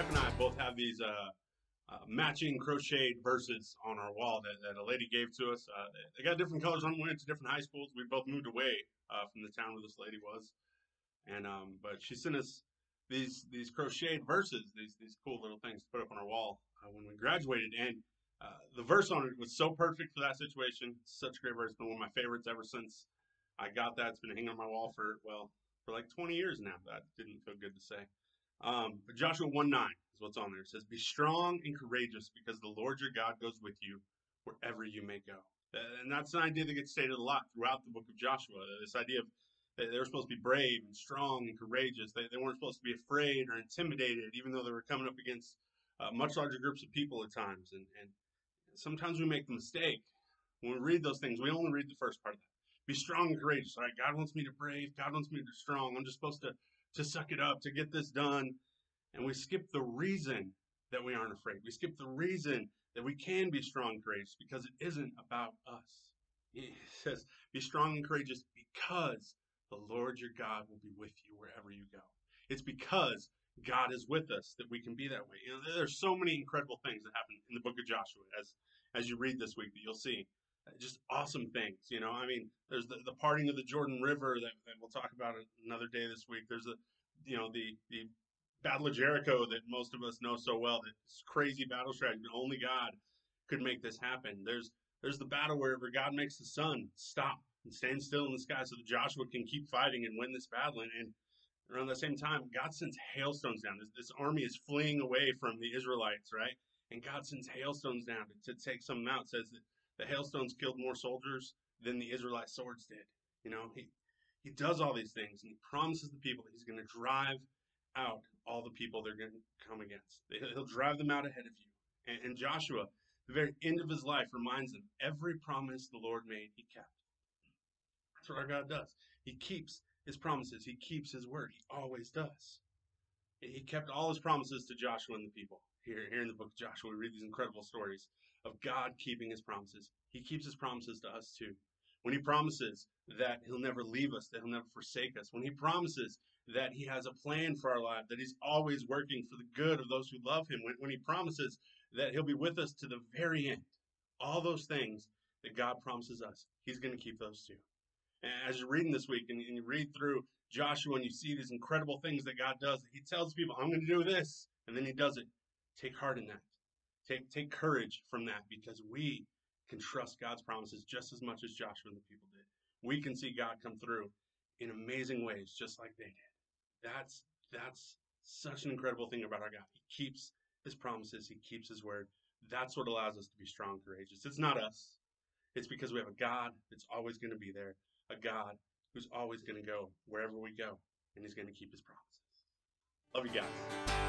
have these uh, uh, matching crocheted verses on our wall that, that a lady gave to us. Uh, they got different colors on. them. We went to different high schools. We both moved away uh, from the town where this lady was, and um, but she sent us these these crocheted verses, these these cool little things to put up on our wall uh, when we graduated, and. Uh, the verse on it was so perfect for that situation. Such a great verse. It's been one of my favorites ever since I got that. It's been hanging on my wall for well for like 20 years now. That didn't feel good to say. Um, Joshua 1 9 is what's on there. It says, Be strong and courageous because the Lord your God goes with you wherever you may go. And that's an idea that gets stated a lot throughout the book of Joshua. This idea of they were supposed to be brave and strong and courageous. They, they weren't supposed to be afraid or intimidated, even though they were coming up against uh, much larger groups of people at times. And, and sometimes we make the mistake when we read those things, we only read the first part of that. Be strong and courageous. All right, God wants me to brave. God wants me to be strong. I'm just supposed to to suck it up, to get this done. And we skip the reason that we aren't afraid. We skip the reason that we can be strong and courageous because it isn't about us. He says, Be strong and courageous because the Lord your God will be with you wherever you go. It's because God is with us that we can be that way. You know, there's so many incredible things that happen in the book of Joshua as as you read this week that you'll see. Just awesome things, you know. I mean, there's the, the parting of the Jordan River that, that we'll talk about another day this week. There's the, you know, the the Battle of Jericho that most of us know so well. This crazy battle strategy. Only God could make this happen. There's there's the battle where, where God makes the sun stop and stand still in the sky so that Joshua can keep fighting and win this battle. And, and around the same time, God sends hailstones down. This, this army is fleeing away from the Israelites, right? And God sends hailstones down to, to take some out. Says that the hailstones killed more soldiers than the Israelite swords did. You know, he, he does all these things and he promises the people that he's going to drive out all the people they're going to come against. He'll drive them out ahead of you. And, and Joshua, the very end of his life, reminds them every promise the Lord made, he kept. That's what our God does. He keeps his promises, he keeps his word. He always does. He kept all his promises to Joshua and the people. Here, here in the book of Joshua, we read these incredible stories of God keeping his promises. He keeps his promises to us too. When he promises that he'll never leave us, that he'll never forsake us, when he promises that he has a plan for our life, that he's always working for the good of those who love him, when, when he promises that he'll be with us to the very end, all those things that God promises us, he's going to keep those too. As you're reading this week and, and you read through Joshua and you see these incredible things that God does, he tells people, I'm going to do this, and then he does it. Take heart in that. Take, take courage from that because we can trust God's promises just as much as Joshua and the people did. We can see God come through in amazing ways, just like they did. That's that's such an incredible thing about our God. He keeps his promises, he keeps his word. That's what allows us to be strong, courageous. It's not us. It's because we have a God that's always going to be there, a God who's always going to go wherever we go, and he's going to keep his promises. Love you guys.